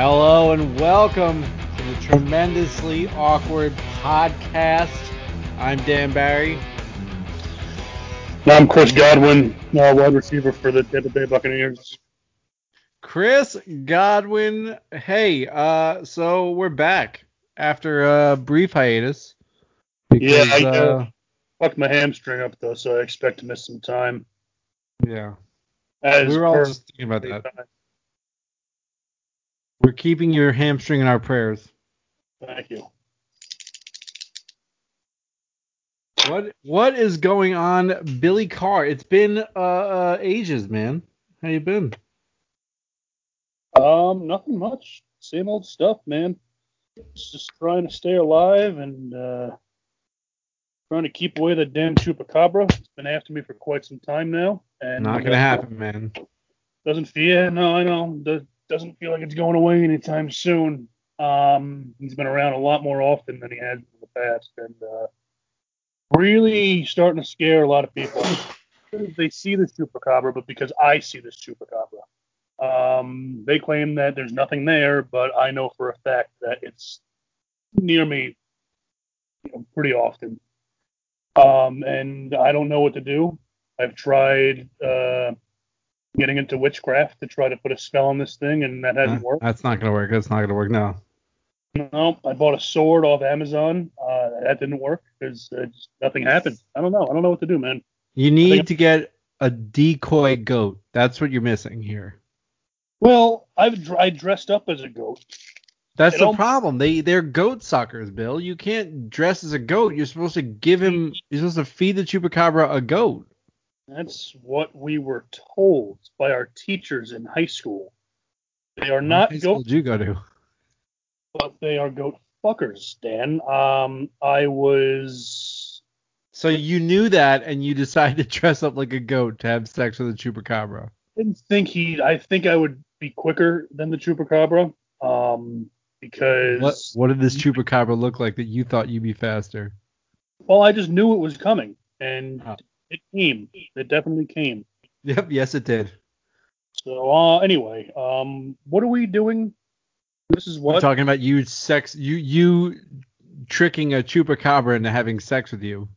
Hello and welcome to the tremendously awkward podcast. I'm Dan Barry. I'm Chris Godwin, uh, wide receiver for the Tampa Bay Buccaneers. Chris Godwin. Hey, uh, so we're back after a brief hiatus. Yeah, because, I uh, fucked my hamstring up though, so I expect to miss some time. yeah. As We were all just thinking about that. We're keeping your hamstring in our prayers. Thank you. What what is going on, Billy Carr? It's been uh, uh ages, man. How you been? Um, nothing much. Same old stuff, man. Just trying to stay alive and uh, trying to keep away the damn chupacabra. It's been after me for quite some time now, and Not gonna happen, man. Doesn't feel. Yeah, no, I know. Doesn't feel like it's going away anytime soon. Um, he's been around a lot more often than he has in the past, and uh, really starting to scare a lot of people. They see this chupacabra, but because I see the chupacabra, um, they claim that there's nothing there, but I know for a fact that it's near me you know, pretty often. Um, and I don't know what to do. I've tried uh, getting into witchcraft to try to put a spell on this thing, and that hasn't Uh, worked. That's not gonna work. That's not gonna work. No. No, I bought a sword off Amazon. Uh, that didn't work because uh, nothing happened. I don't know. I don't know what to do, man. You need to get a decoy goat. That's what you're missing here. Well, I've I dressed up as a goat. That's It the problem. They they're goat suckers, Bill. You can't dress as a goat. You're supposed to give him. You're supposed to feed the chupacabra a goat. That's what we were told by our teachers in high school. They are not What high school goat, did you go to? but they are goat fuckers, Dan. Um, I was. So you knew that, and you decided to dress up like a goat to have sex with a chupacabra. Didn't think he. I think I would be quicker than the chupacabra. Um, because What what did this chupacabra look like that you thought you'd be faster? well, I just knew it was coming, and Oh. It came. It definitely came. Yep. Yes, it did. So uh, anyway, um, what are we doing? This is what We're talking about you sex you you tricking a chupacabra into having sex with you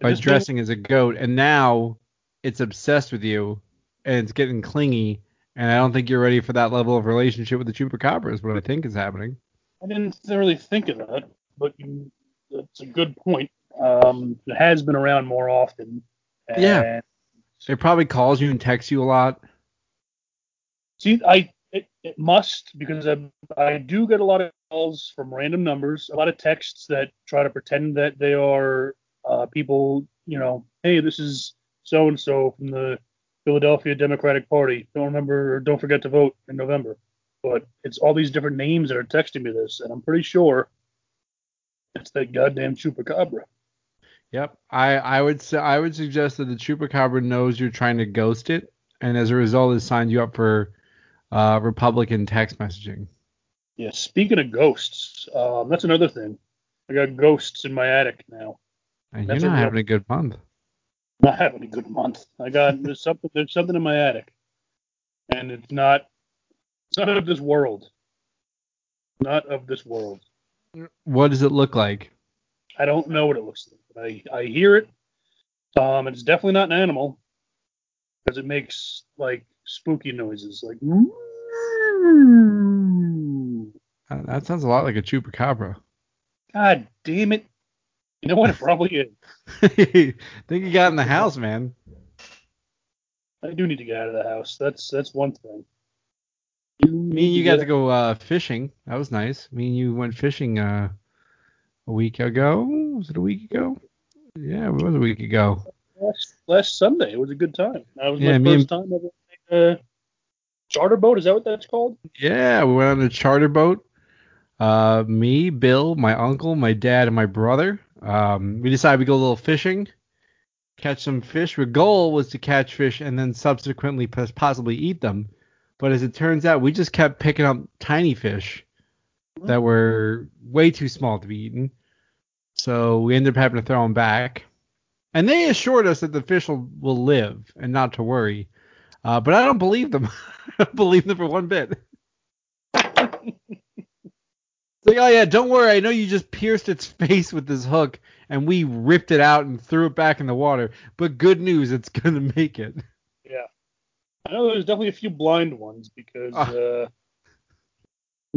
by dressing as a goat, and now it's obsessed with you and it's getting clingy. And I don't think you're ready for that level of relationship with the chupacabra. Is what I think is happening. I didn't really think of that, but you, that's a good point. Um, it has been around more often. Yeah. It probably calls you and texts you a lot. See, I it, it must because I, I do get a lot of calls from random numbers, a lot of texts that try to pretend that they are uh, people. You know, hey, this is so and so from the Philadelphia Democratic Party. Don't remember or don't forget to vote in November. But it's all these different names that are texting me this, and I'm pretty sure it's that goddamn chupacabra. Yep. I I would say I would suggest that the chupacabra knows you're trying to ghost it, and as a result, has signed you up for uh, Republican text messaging. Yeah, speaking of ghosts, um, that's another thing. I got ghosts in my attic now. And That's you're not having a good month. not having a good month. I got there's something there's something in my attic, and it's not it's not of this world. Not of this world. What does it look like? I don't know what it looks like, I I hear it. Um, it's definitely not an animal because it makes like spooky noises, like. Uh, That sounds a lot like a chupacabra. God damn it! You know what it probably is. think you got in the house, man. I do need to get out of the house. That's that's one thing. Me and you got to go uh, fishing. That was nice. Me and you went fishing uh, a week ago. Was it a week ago? Yeah, it was a week ago. last, last Sunday. It was a good time. That was Yeah, my first time ever charter boat. Is that what that's called? Yeah, we went on a charter boat. Uh, me, Bill, my uncle, my dad, and my brother. Um, we decided we'd go a little fishing, catch some fish. Our goal was to catch fish and then subsequently possibly eat them. But as it turns out, we just kept picking up tiny fish that were way too small to be eaten. So we ended up having to throw them back. And they assured us that the fish will, will live and not to worry. Uh, but I don't believe them. I don't believe them for one bit. It's like, oh yeah, don't worry. I know you just pierced its face with this hook, and we ripped it out and threw it back in the water. But good news, it's gonna make it. Yeah. I know there's definitely a few blind ones because Ah. uh,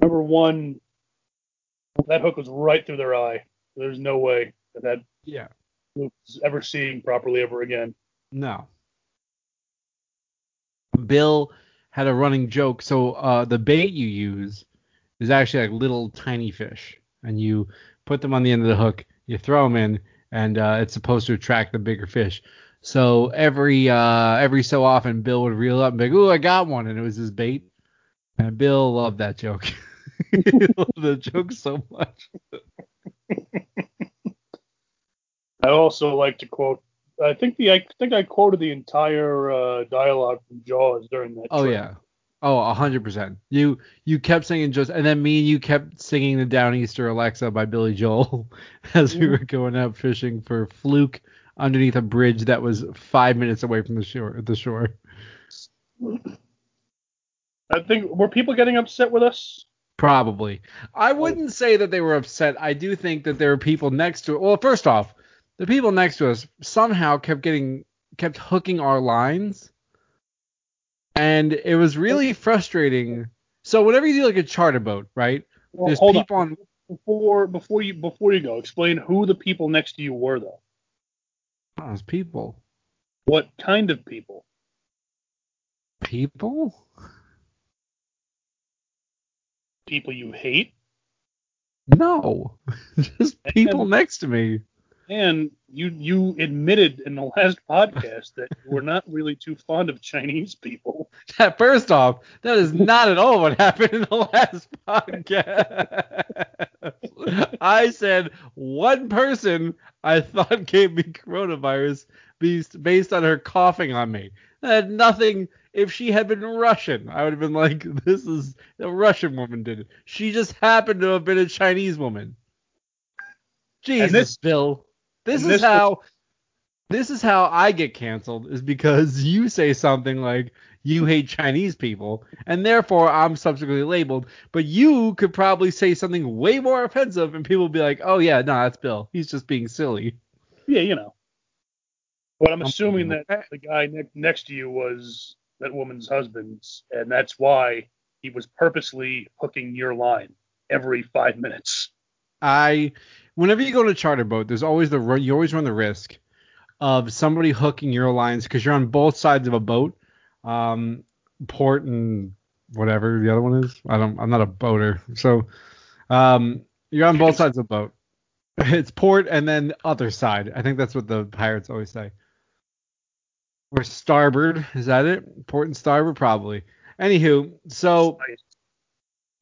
number one, that hook was right through their eye. There's no way that that Yeah. is ever seeing properly ever again. No. Bill had a running joke. So uh, the bait you use is actually like little tiny fish, and you put them on the end of the hook. You throw them in, and uh, it's supposed to attract the bigger fish. So every uh, every so often, Bill would reel up and be like, "Ooh, I got one," and it was his bait. And Bill loved that joke. he loved the joke so much. I also like to quote. I think the I think I quoted the entire uh, dialogue from Jaws during that. Oh trip. yeah. Oh, a hundred percent. You you kept singing just, and then me and you kept singing the Downeaster Alexa by Billy Joel as we Mhm. were going out fishing for fluke underneath a bridge that was five minutes away from the shore. The shore. I think were people getting upset with us? Probably. I oh. wouldn't say that they were upset. I do think that there were people next to it. Well, first off, the people next to us somehow kept getting kept hooking our lines, and it was really frustrating. So whenever you do like a charter boat, right? Well, There's hold people on. on Before before you before you go, explain who the people next to you were though. Oh, people. What kind of people? People? People you hate? No. Just people next to me. And you you admitted in the last podcast that you were not really too fond of Chinese people. First off, that is not at all what happened in the last podcast. I said one person I thought gave me coronavirus based, based on her coughing on me. That had nothing. If she had been Russian, I would have been like, this is a Russian woman did it. She just happened to have been a Chinese woman. Jesus, this- Bill. This is this was- how this is how I get canceled is because you say something like you hate Chinese people and therefore I'm subsequently labeled. But you could probably say something way more offensive and people would be like, oh yeah, no, that's Bill. He's just being silly. Yeah, you know. But I'm Um, assuming that the guy ne- next to you was that woman's husband, and that's why he was purposely hooking your line every five minutes. I, whenever you go to a charter boat, there's always the you always run the risk of somebody hooking your lines because you're on both sides of a boat, um, port and whatever the other one is. I don't. I'm not a boater, so um, you're on both sides of the boat. It's port and then other side. I think that's what the pirates always say. Or starboard, is that it? Port and starboard, probably. Anywho, so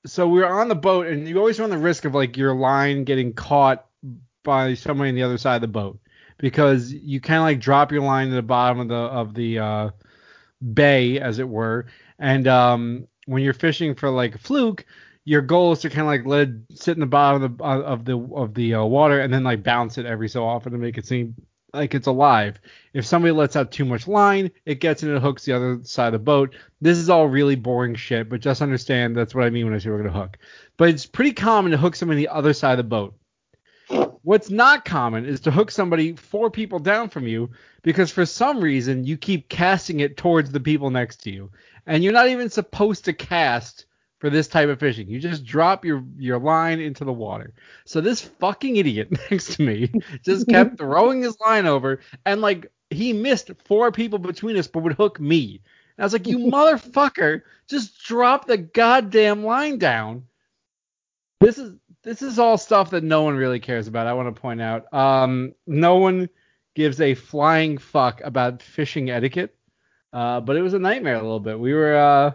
so we were on the boat, and you always run the risk of like your line getting caught by somebody on the other side of the boat because you kind of like drop your line to the bottom of the of the uh, bay, as it were, and um, when you're fishing for like a fluke, your goal is to kind of like let it sit in the bottom of the of the of the uh, water and then like bounce it every so often to make it seem like it's alive. If somebody lets out too much line, it gets in and hooks the other side of the boat. This is all really boring shit, but just understand that's what I mean when I say we're gonna hook. But it's pretty common to hook somebody the other side of the boat. What's not common is to hook somebody four people down from you because for some reason you keep casting it towards the people next to you. And you're not even supposed to cast for this type of fishing. You just drop your your line into the water. So this fucking idiot next to me just kept throwing his line over and like he missed four people between us but would hook me. And I was like, "You motherfucker, just drop the goddamn line down." This is this is all stuff that no one really cares about. I want to point out. Um, no one gives a flying fuck about fishing etiquette. Uh, but it was a nightmare a little bit. We were uh,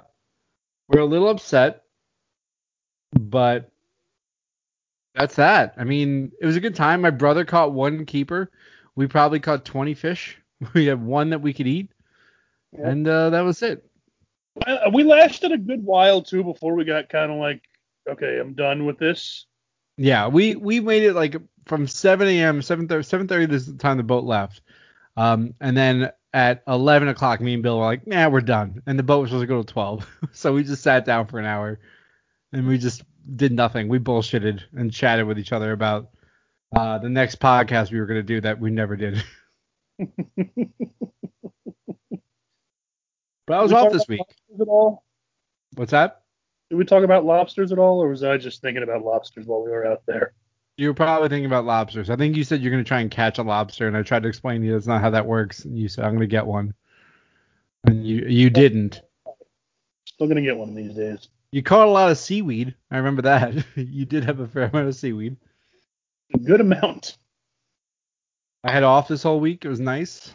were a little upset, but that's that. I mean, it was a good time. My brother caught one keeper. We probably caught 20 fish. We had one that we could eat, Yeah. and uh, that was it. Uh, we lasted a good while too before we got kind of like, okay, I'm done with this. Yeah, we we made it like from 7 a.m. 7:30 7:30 this is the time the boat left, um, and then at 11 o'clock, me and Bill were like, nah, we're done, and the boat was supposed to go to 12, so we just sat down for an hour, and we just did nothing. We bullshitted and chatted with each other about uh, the next podcast we were going to do that we never did. but I was off this week. What's that? Did we talk about lobsters at all, or was I just thinking about lobsters while we were out there? You were probably thinking about lobsters. I think you said you're going to try and catch a lobster, and I tried to explain to you that's not how that works. And you said I'm going to get one, and you you didn't. Still gonna get one these days. You caught a lot of seaweed. I remember that. you did have a fair amount of seaweed. A good amount. I had off this whole week. It was nice.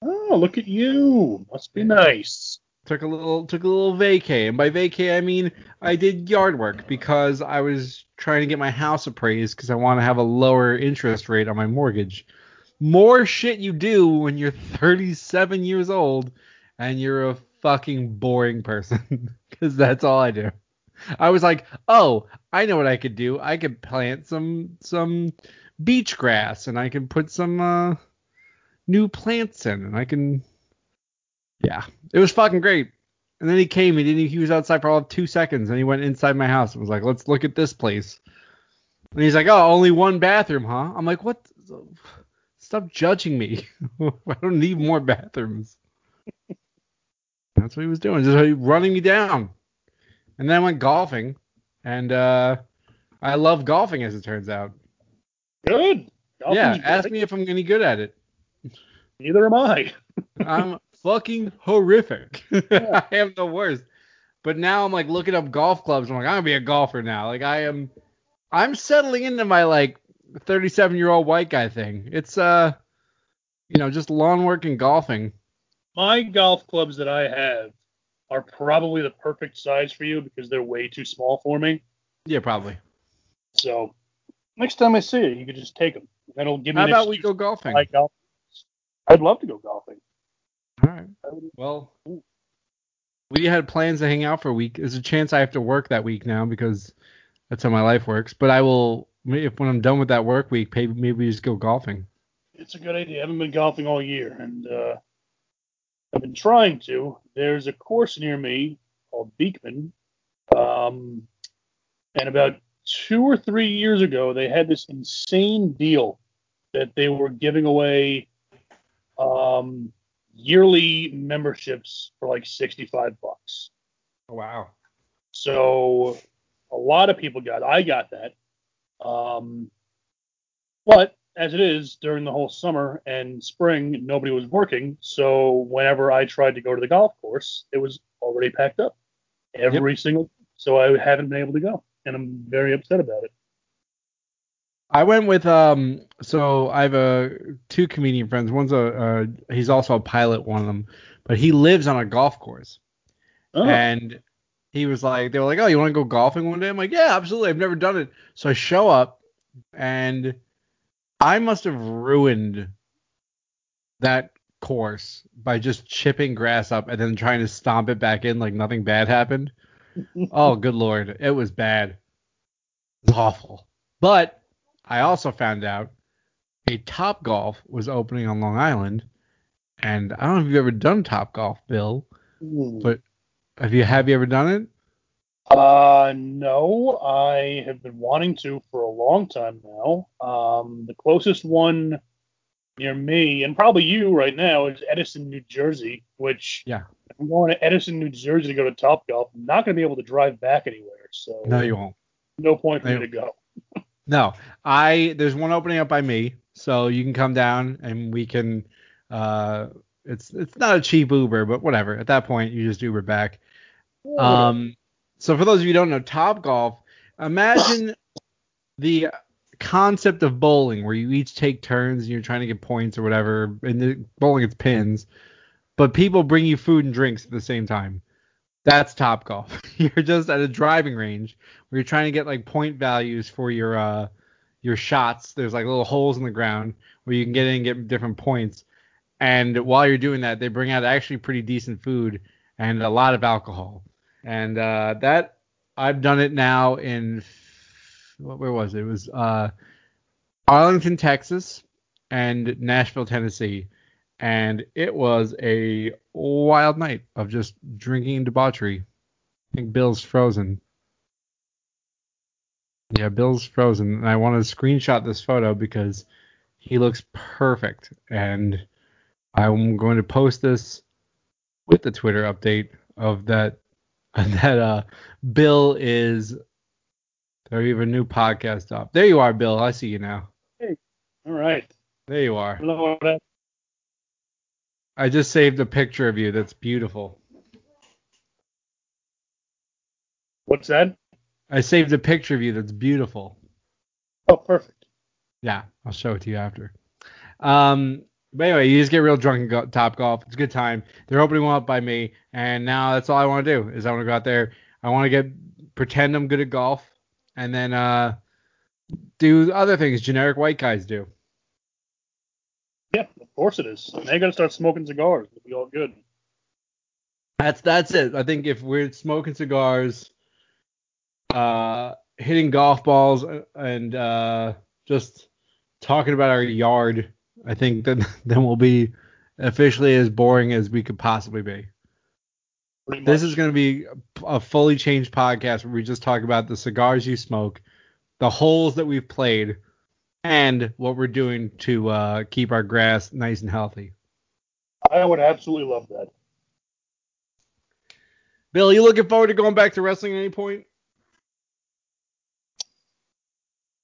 Oh, look at you. Must be nice. Took a little took a little vacay, and by vacay I mean I did yard work because I was trying to get my house appraised because I want to have a lower interest rate on my mortgage. More shit you do when you're 37 years old and you're a fucking boring person because that's all I do. I was like, oh, I know what I could do. I could plant some some beach grass and I can put some uh, new plants in and I can yeah, it was fucking great. And then he came. He didn't. He was outside for all of two seconds, and he went inside my house and was like, "Let's look at this place." And he's like, "Oh, only one bathroom, huh?" I'm like, "What? Stop judging me. I don't need more bathrooms." That's what he was doing, just running me down. And then I went golfing, and uh, I love golfing as it turns out. Good. Golfing's yeah, ask me if I'm any good at it. Neither am I. I'm fucking horrific. I am the worst. But now I'm like looking up golf clubs. I'm like, I'm gonna be a golfer now. Like I am I'm settling into my like 37 year old white guy thing. It's uh you know, just lawn work and golfing. My golf clubs that I have are probably the perfect size for you because they're way too small for me. Yeah, probably. So next time I see you, you could just take them. That'll give me How about we go golfing? golf. I'd love to go golfing. All right. Well, we had plans to hang out for a week. There's a chance I have to work that week now because that's how my life works. But I will, if when I'm done with that work week, maybe maybe we just go golfing. It's a good idea. I haven't been golfing all year, and uh, I've been trying to. There's a course near me called Beekman, um, and about two or three years ago, they had this insane deal that they were giving away um, yearly memberships for like 65 bucks. Wow. So a lot of people got. I got that. Um, but as it is during the whole summer and spring, nobody was working. So whenever I tried to go to the golf course, it was already packed up every single. So I haven't been able to go, and I'm very upset about it. I went with um. So I have a two comedian friends. One's a uh, he's also a pilot, one of them, but he lives on a golf course. Oh, And he was like, they were like, oh, you want to go golfing one day? I'm like, yeah, absolutely. I've never done it. So I show up, and I must have ruined that course by just chipping grass up and then trying to stomp it back in like nothing bad happened. oh, good lord, it was bad. It was awful. But I also found out a Top Golf was opening on Long Island, and I don't know if you've ever done Top Golf, Bill. but- Have you have you ever done it? Uh, no, I have been wanting to for a long time now. Um, the closest one near me, and probably you right now, is Edison, New Jersey, which Yeah. I'm going to Edison, New Jersey to go to Top Golf. I'm not going to be able to drive back anywhere, so No, you won't. no point for No. me to go. No, I there's one opening up by me, so you can come down and we can. Uh, it's it's not a cheap Uber, but whatever. At that point, you just Uber back. Um, so for those of you who don't know, Top Golf, imagine the concept of bowling where you each take turns and you're trying to get points or whatever. And the bowling it's pins, but people bring you food and drinks at the same time. That's Top Golf. You're just at a driving range where you're trying to get like point values for your uh your shots. There's like little holes in the ground where you can get in and get different points. And while you're doing that, they bring out actually pretty decent food and a lot of alcohol. And uh, that I've done it now in where was it? It was uh, Arlington, Texas, and Nashville, Tennessee, and it was a wild night of just drinking debauchery. I think Bill's frozen. Yeah, Bill's frozen, and I want to screenshot this photo because he looks perfect, and I'm going to post this with the Twitter update of that that uh Bill is. There you have a new podcast up. There you are, Bill. I see you now. Hey. All right. There you are. I don't know what that- I just saved a picture of you. That's beautiful. What's that? I saved a picture of you. That's beautiful. Oh, perfect. Yeah, I'll show it to you after. Um, but anyway, you just get real drunk and go top golf. It's a good time. They're opening one up by me, and now that's all I want to do is I want to go out there. I want to get pretend I'm good at golf, and then uh, do other things generic white guys do. Of course it is. Now you got to start smoking cigars. It'll be all good. That's that's it. I think if we're smoking cigars, uh, hitting golf balls, uh, and uh, just talking about our yard, I think then then we'll be officially as boring as we could possibly be. This is going to be a fully changed podcast where we just talk about the cigars you smoke, the holes that we've played, and what we're doing to uh, keep our grass nice and healthy. I would absolutely love that. Bill, you looking forward to going back to wrestling at any point?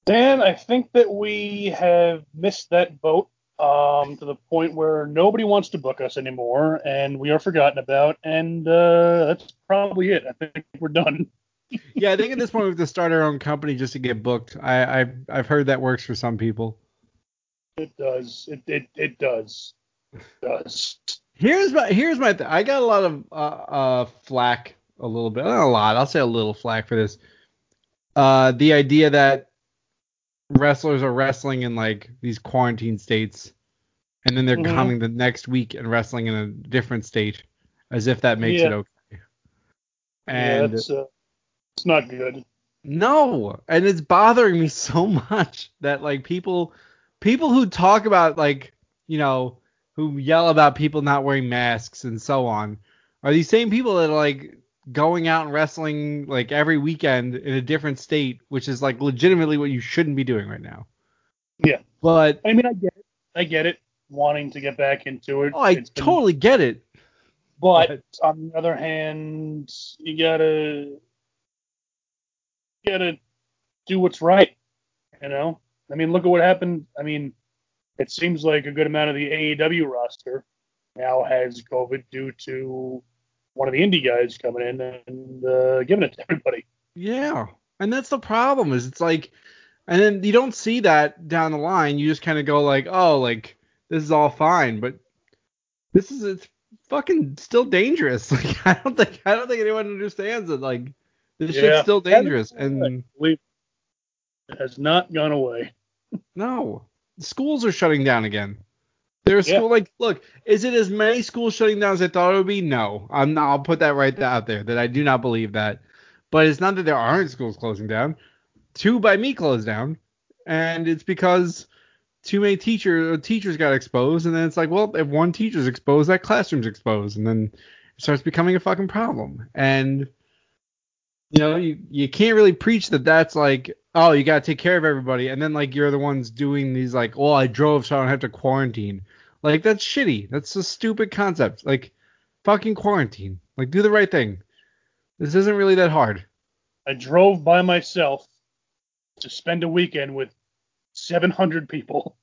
Dan, I think that we have missed that boat um, to the point where nobody wants to book us anymore, and we are forgotten about, and uh, that's probably it. I think we're done. Yeah, I think at this point we have to start our own company just to get booked. I, I've I've heard that works for some people. It does. It it, it does. It does. Here's my here's my th- I got a lot of uh, uh flack a little bit not a lot I'll say a little flack for this. Uh, the idea that wrestlers are wrestling in like these quarantine states, and then they're Mhm. coming the next week and wrestling in a different state, as if that makes it Yeah. okay. yeah, And that's, uh, it's not good. No, and it's bothering me so much that like people people who talk about like, you know, who yell about people not wearing masks and so on are these same people that are like going out and wrestling like every weekend in a different state, which is like legitimately what you shouldn't be doing right now. Yeah. But I mean, I get it. I get it. Wanting to get back into it. oh, I been- totally get it. But on the other hand, you gotta gotta do what's right. You know? I mean, look at what happened. I mean, it seems like a good amount of the AEW roster now has COVID due to one of the indie guys coming in and uh, giving it to everybody. Yeah. And that's the problem is it's like and then you don't see that down the line. You just kind of go like, "Oh, like this is all fine." But this is it's fucking still dangerous. Like I don't think I don't think anyone understands it. Like this Yeah. shit's still dangerous and We it has not gone away. no. Schools are shutting down again. There's Yeah. school like look, is it as many schools shutting down as I thought it would be? No. I'm not, I'll put that right out there that I do not believe that. But it's not that there aren't schools closing down. Two by me closed down, and it's because too many teacher teachers got exposed, and then it's like, well, if one teacher's exposed, that classroom's exposed, and then it starts becoming a fucking problem. And you know, you you can't really preach that that's like, oh, you gotta take care of everybody, and then like you're the ones doing these like, oh, I drove so I don't have to quarantine. Like that's shitty. That's a stupid concept. Like fucking quarantine. Like do the right thing. This isn't really that hard. I drove by myself to spend a weekend with 700 people.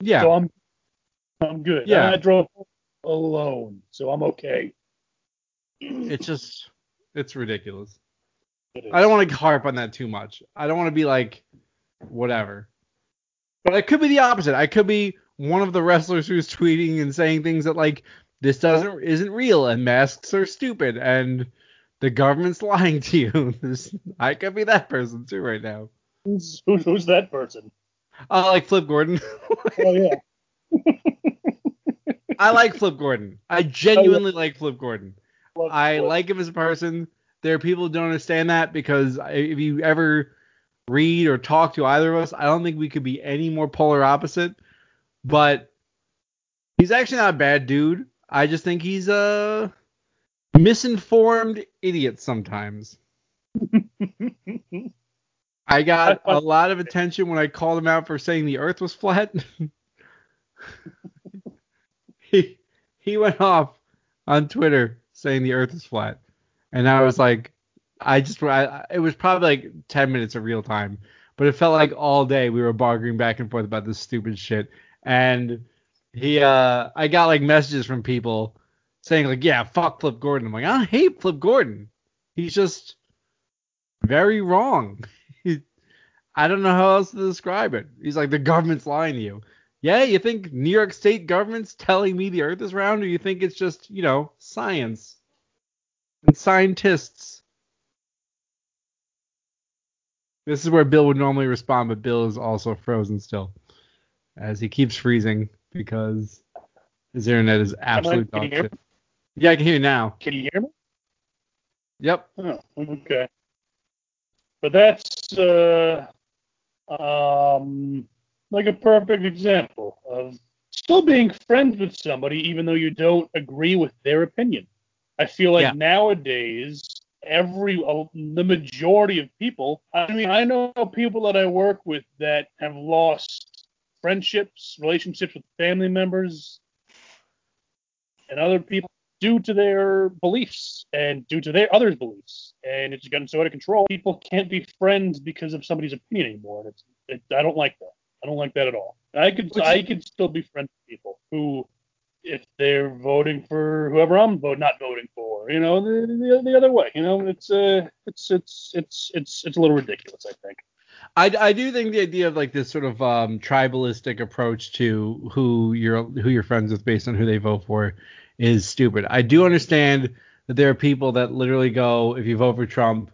Yeah. So I'm I'm good. Yeah. And I drove alone, so I'm okay. it's just it's ridiculous. I don't want to harp on that too much. I don't want to be like whatever. But I could be the opposite. I could be one of the wrestlers who's tweeting and saying things that like this doesn't isn't real and masks are stupid and the government's lying to you. This, I could be that person too right now. Who's, who's, that person? I like Flip Gordon. Oh yeah. I like Flip Gordon. I oh, genuinely like Flip Gordon. Love I Flip. like him as a person. There are people who don't understand that because if you ever read or talk to either of us, I don't think we could be any more polar opposite. But he's actually not a bad dude. I just think he's a misinformed idiot sometimes. I got a lot of attention when I called him out for saying the Earth was flat. he he went off on Twitter saying the Earth is flat, and I was like, I just I, it was probably like 10 minutes of real time, but it felt like all day we were bargaining back and forth about this stupid shit. And he uh I got like messages from people saying like, yeah, fuck Flip Gordon. I'm like, I hate Flip Gordon. He's just very wrong. I don't know how else to describe it. He's like, the government's lying to you. Yeah, you think New York State government's telling me the Earth is round, or you think it's just, you know, science and scientists? This is where Bill would normally respond, but Bill is also frozen still, as he keeps freezing because his internet is absolute dog shit. Yeah, I can hear you now. Can you hear me? Yep. Oh, okay. But that's uh, um, like a perfect example of still being friends with somebody even though you don't agree with their opinion. I feel like Yeah. nowadays every uh, the majority of people i mean i know people that i work with that have lost friendships relationships with family members and other people due to their beliefs and due to their others beliefs and it's gotten so out of control. People can't be friends because of somebody's opinion anymore and it's it, i don't like that. I don't like that at all. I could Which- i could still be friends with people who if they're voting for whoever I'm vote, not voting for, you know, the, the, the other way, you know, it's uh, it's it's it's it's it's a little ridiculous, I think. I, I do think the idea of like this sort of um, tribalistic approach to who you're who you're friends with based on who they vote for is stupid. I do understand that there are people that literally go, if you vote for Trump,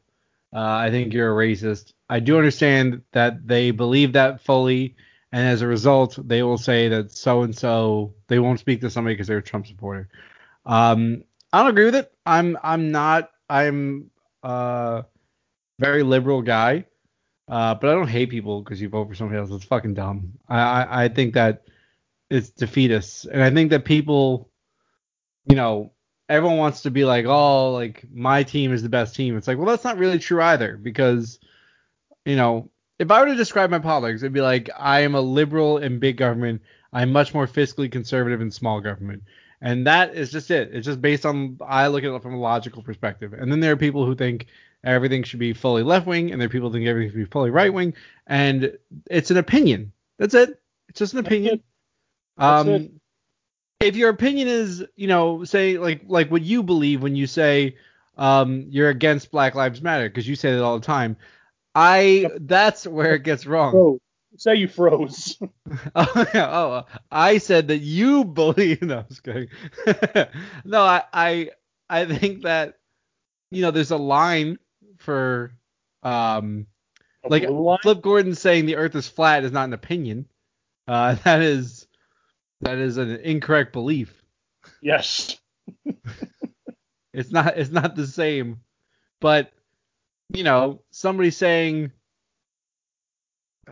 uh, I think you're a racist. I do understand that they believe that fully, and as a result, they will say that so and so they won't speak to somebody because they're a Trump supporter. Um, I don't agree with it. I'm I'm not. I'm a very liberal guy. Uh, but I don't hate people because you vote for somebody else. It's fucking dumb. I, I, I think that it's defeatist, and I think that people, you know, everyone wants to be like, oh, like my team is the best team. It's like, well, that's not really true either because, you know, if I were to describe my politics, it'd be like I am a liberal in big government. I'm much more fiscally conservative in small government. And that is just it. It's just based on I look at it from a logical perspective. And then there are people who think everything should be fully left wing, and there are people who think everything should be fully right wing. And it's an opinion. That's it. It's just an opinion. That's um, it. if your opinion is, you know, say like like what you believe when you say um, you're against Black Lives Matter because you say that all the time. I that's where it gets wrong. Froze. Say you froze. Oh, yeah, oh, I said that you believe. No, I was kidding. no, I, I, I think that you know there's a line for um A like? Flip Gordon saying the Earth is flat is not an opinion. Uh, that is that is an incorrect belief. Yes. It's not it's not the same. But you know, somebody saying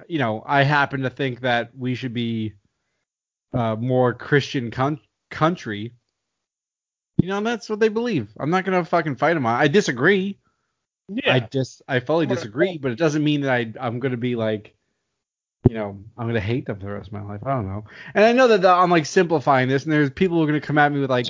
you know, I happen to think that we should be uh, more Christian con- country. You know, that's what they believe. I'm not gonna fucking fight them on. I disagree. Yeah. I dis I fully disagree, but it doesn't mean that I I'm gonna be like, you know, I'm gonna hate them for the rest of my life. I don't know. And I know that the, I'm like simplifying this, and there's people who are gonna come at me with like,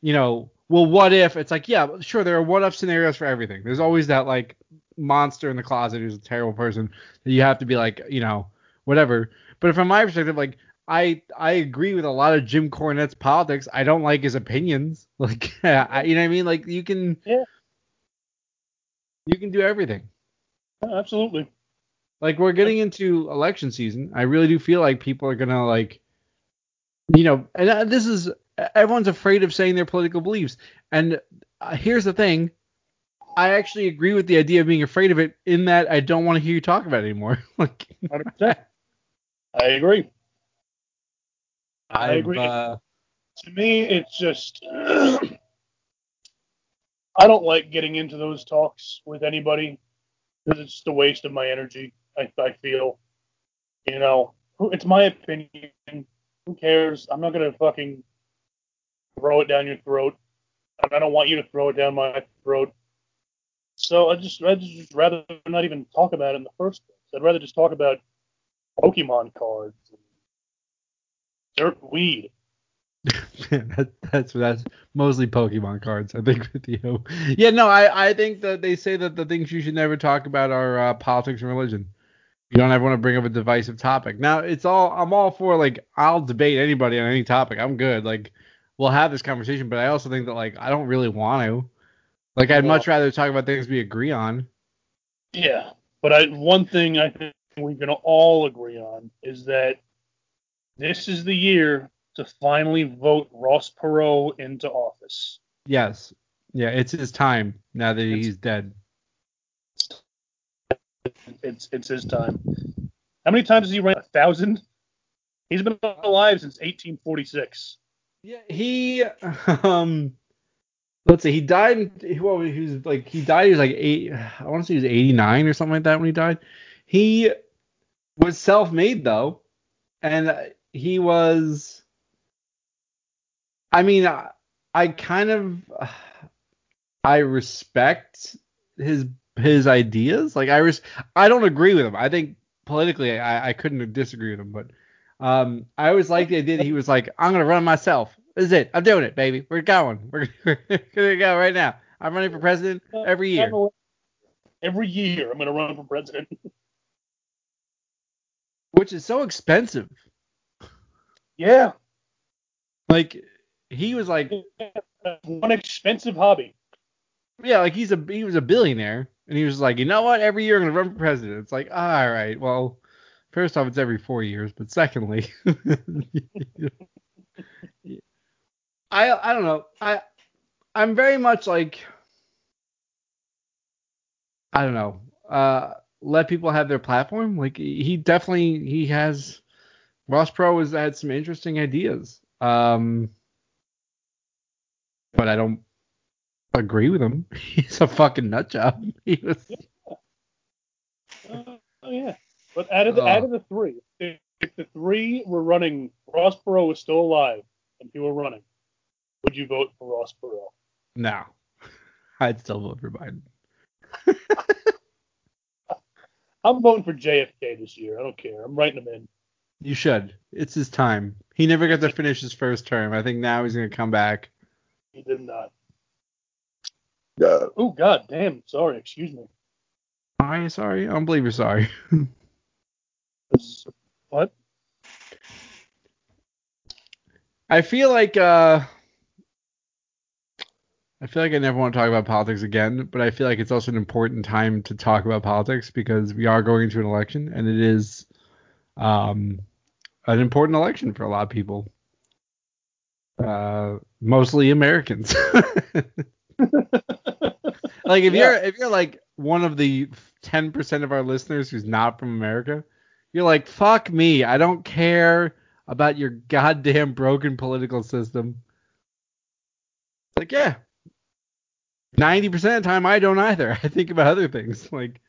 you know, well, what if? It's like, yeah, sure, there are what if scenarios for everything. There's always that like monster in the closet who's a terrible person that you have to be like, you know, whatever. But from my perspective, like I I agree with a lot of Jim Cornette's politics. I don't like his opinions. Like, I, you know what I mean? Like you can Yeah. you can do everything. Absolutely. Like we're getting into election season. I really do feel like people are gonna like, you know, and uh, this is everyone's afraid of saying their political beliefs. And uh, here's the thing, I actually agree with the idea of being afraid of it. In that I don't want to hear you talk about it anymore. like 100%. I agree. I I've, agree. Uh, To me, it's just. I don't like getting into those talks with anybody because it's just a waste of my energy. I, I feel. You know, it's my opinion. Who cares? I'm not going to fucking throw it down your throat. I don't want you to throw it down my throat. So I just I'd just rather not even talk about it in the first place. I'd rather just talk about Pokemon cards dirt weed. that, that's that's mostly Pokemon cards, I think, with you. Yeah, no, I, I think that they say that the things you should never talk about are uh, politics and religion. You don't ever want to bring up a divisive topic. Now, it's all I'm all for like I'll debate anybody on any topic. I'm good. Like we'll have this conversation, but I also think that like I don't really want to. Like I'd much rather talk about things we agree on. Yeah, but I one thing I think we can all agree on is that this is the year to finally vote Ross Perot into office. Yes. Yeah, it's his time now that It's- he's dead. It's it's his time. How many times has he ran? A thousand. He's been alive since 1846. Yeah, he um let's see, he died well he was like he died he was like eight I want to say he was 89 or something like that when he died. He was self-made though and he was I mean I, I kind of I respect his his ideas. Like I res- I don't agree with him. I think politically I, I couldn't disagree with him, but um, I always liked the idea that he was like, I'm gonna run myself. This is it. I'm doing it, baby. We're going. We're, we're gonna go right now. I'm running for president every year. Every year, I'm going to run for president. Which is so expensive. Yeah, Like he was like one expensive hobby. yeah, like he's a he was a billionaire and he was like, you know what? Every year I'm gonna run for president. It's like, all right, well, first off, it's every four years, but secondly, I I don't know. I I'm very much like I don't know. Uh, let people have their platform. Like he definitely he has. Ross Perot has had some interesting ideas. Um, but I don't agree with him. He's a fucking nut job. He was. Uh, oh yeah, but out of the Oh. out of the three, if, if the three were running, Ross Perot was still alive and he were running, would you vote for Ross Perot? No, I'd still vote for Biden. I'm voting for JFK this year. I don't care. I'm writing him in. You should. It's his time. He never got to finish his first term. I think now he's gonna come back. He did not. Oh God, damn. Sorry, excuse me. I'm sorry. I don't believe you're sorry. What? I feel like uh I feel like I never want to talk about politics again, but I feel like it's also an important time to talk about politics because we are going into an election and it is um an important election for a lot of people. Uh mostly Americans. like if you're if you're like one of the 10% of our listeners who's not from America, you're like fuck me, I don't care about your goddamn broken political system. Like, yeah. 90% of the time, I don't either. I think about other things. Like,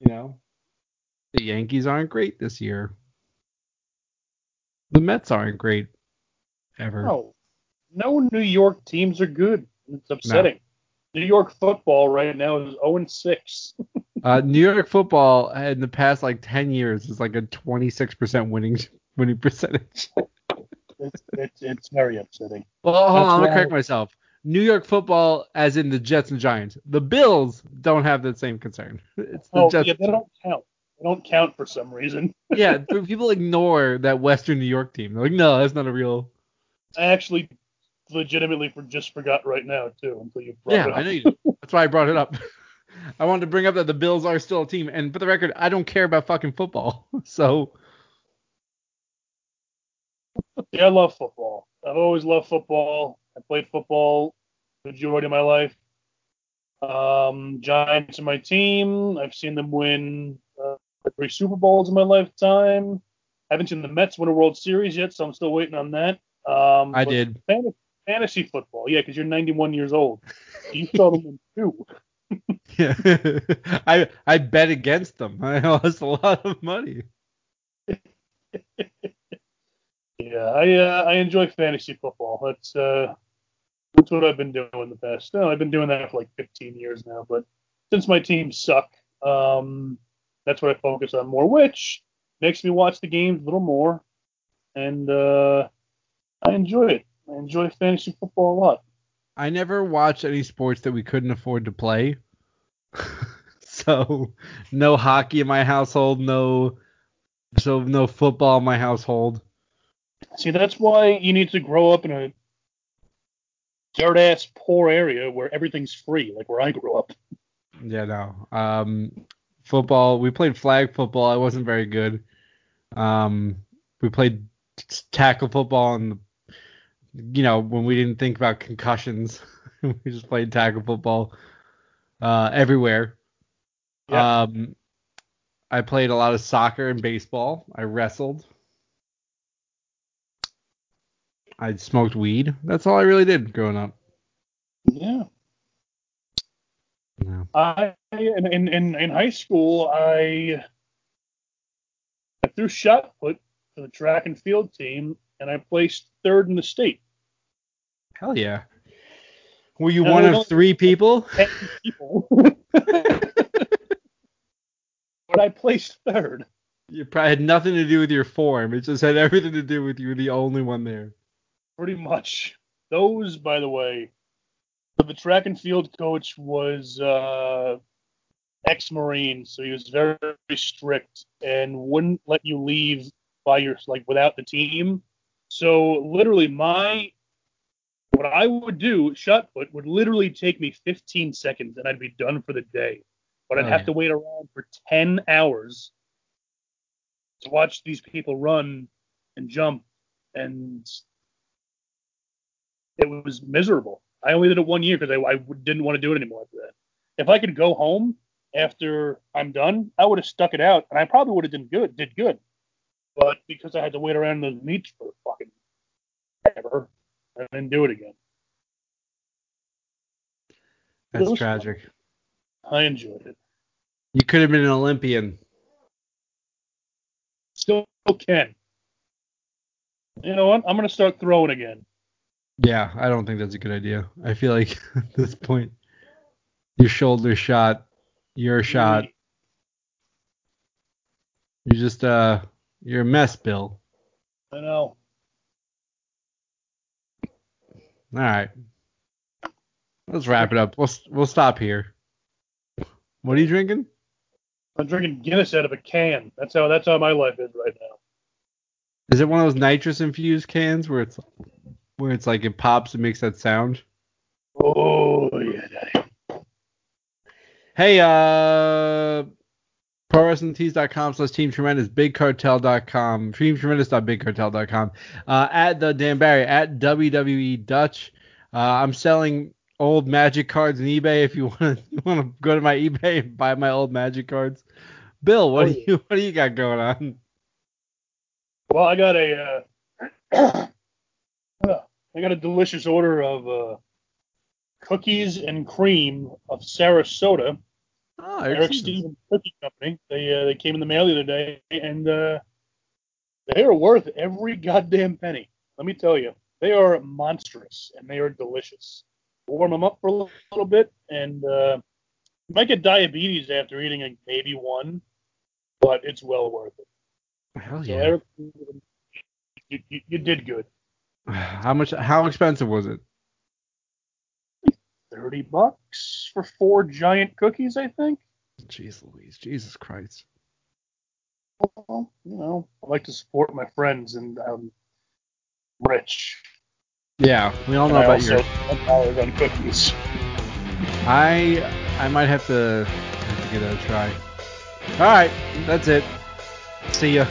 you know, the Yankees aren't great this year. The Mets aren't great ever. No, no New York teams are good. It's upsetting. New York football right now is 0 and 6. Uh, New York football in the past like 10 years is like a 26% winning winning percentage. It's, it's, it's very upsetting. Well, hold That's on, let me why- correct myself. New York football, as in the Jets and Giants. The Bills don't have that same concern. It's the Oh, Jets. yeah, they don't count. They don't count for some reason. yeah, people ignore that Western New York team. They're like, no, that's not a real. I actually legitimately just forgot right now, too, until you brought Yeah, it up. Yeah, I know you did. That's why I brought it up. I wanted to bring up that the Bills are still a team, and for the record, I don't care about fucking football. So Yeah, I love football. I've always loved football. I played football the majority of my life. Um, Giants are my team. I've seen them win uh, three Super Bowls in my lifetime. I haven't seen the Mets win a World Series yet, so I'm still waiting on that. Um, I did. Fantasy, fantasy football, yeah, because you're 91 years old. You saw them win two. Yeah. I I bet against them. I lost a lot of money. Yeah, I uh, I enjoy fantasy football. That's uh that's what I've been doing the past. No, I've been doing that for like 15 years now, but since my teams suck, um, that's what I focus on more, which makes me watch the games a little more, and uh, I enjoy it. I enjoy fantasy football a lot. I never watched any sports that we couldn't afford to play. so no hockey in my household, no so no football in my household. See, that's why you need to grow up in a dirt ass poor area where everything's free, like where I grew up. Yeah, no. Um, football. We played flag football. I wasn't very good. Um, we played tackle football, and you know when we didn't think about concussions, we just played tackle football uh, everywhere. Yeah. Um, I played a lot of soccer and baseball. I wrestled. I smoked weed. That's all I really did growing up. Yeah. No. I in in in, high school I I threw shot put for the track and field team and I placed third in the state. Hell yeah. Were you And one of three people? Ten people. but I placed third. You probably had nothing to do with your form. It just had everything to do with you were the only one there. Pretty much. Those, by the way, the track and field coach was uh, ex-marine, so he was very, very strict and wouldn't let you leave by your like without the team. So literally, my what I would do shot put would literally take me 15 seconds and I'd be done for the day. But I'd Oh, have yeah. to wait around for 10 hours to watch these people run and jump and it was miserable. I only did it one year because I, I didn't want to do it anymore after that. If I could go home after I'm done, I would have stuck it out, and I probably would have done good, did good. But because I had to wait around those meets for fucking ever, I didn't do it again. That's It was tragic. I enjoyed it. You could have been an Olympian. Still can. You know what? I'm gonna start throwing again. Yeah, I don't think that's a good idea. I feel like at this point, your shoulder shot, your shot, you're just uh, you're a mess, Bill. I know. All right, let's wrap it up. We'll we'll stop here. What are you drinking? I'm drinking Guinness out of a can. That's how that's how my life is right now. Is it one of those nitrous infused cans where it's where it's like it pops and makes that sound? Oh yeah, daddy. Hey, uh, ProWrestlingTees.com slash Team Tremendous, BigCartel.com, TeamTremendous.BigCartel.com, uh, at the Dan Barry, at WWE Dutch. Uh, I'm selling old Magic cards on eBay if you want to want to go to my eBay and buy my old Magic cards. Bill, what Oh, do you what do you got going on? Well, I got a uh, I got a delicious order of uh, cookies and cream of Sarasota, Oh, Eric Stevens Cookie Company. They uh, they came in the mail the other day, and uh, they are worth every goddamn penny. Let me tell you, they are monstrous and they are delicious. Warm them up for a little, bit, and uh, you might get diabetes after eating like maybe one, but it's well worth it. Hell So yeah. Eric, you, you, you did good. How much? How expensive was it? 30 bucks for four giant cookies, I think. Jeez Louise, Jesus Christ. Well, you know, I like to support my friends and I'm rich. Yeah, we all And know I about also your. dollars on cookies. I I might have to have to give that a try. All right, that's it. See ya.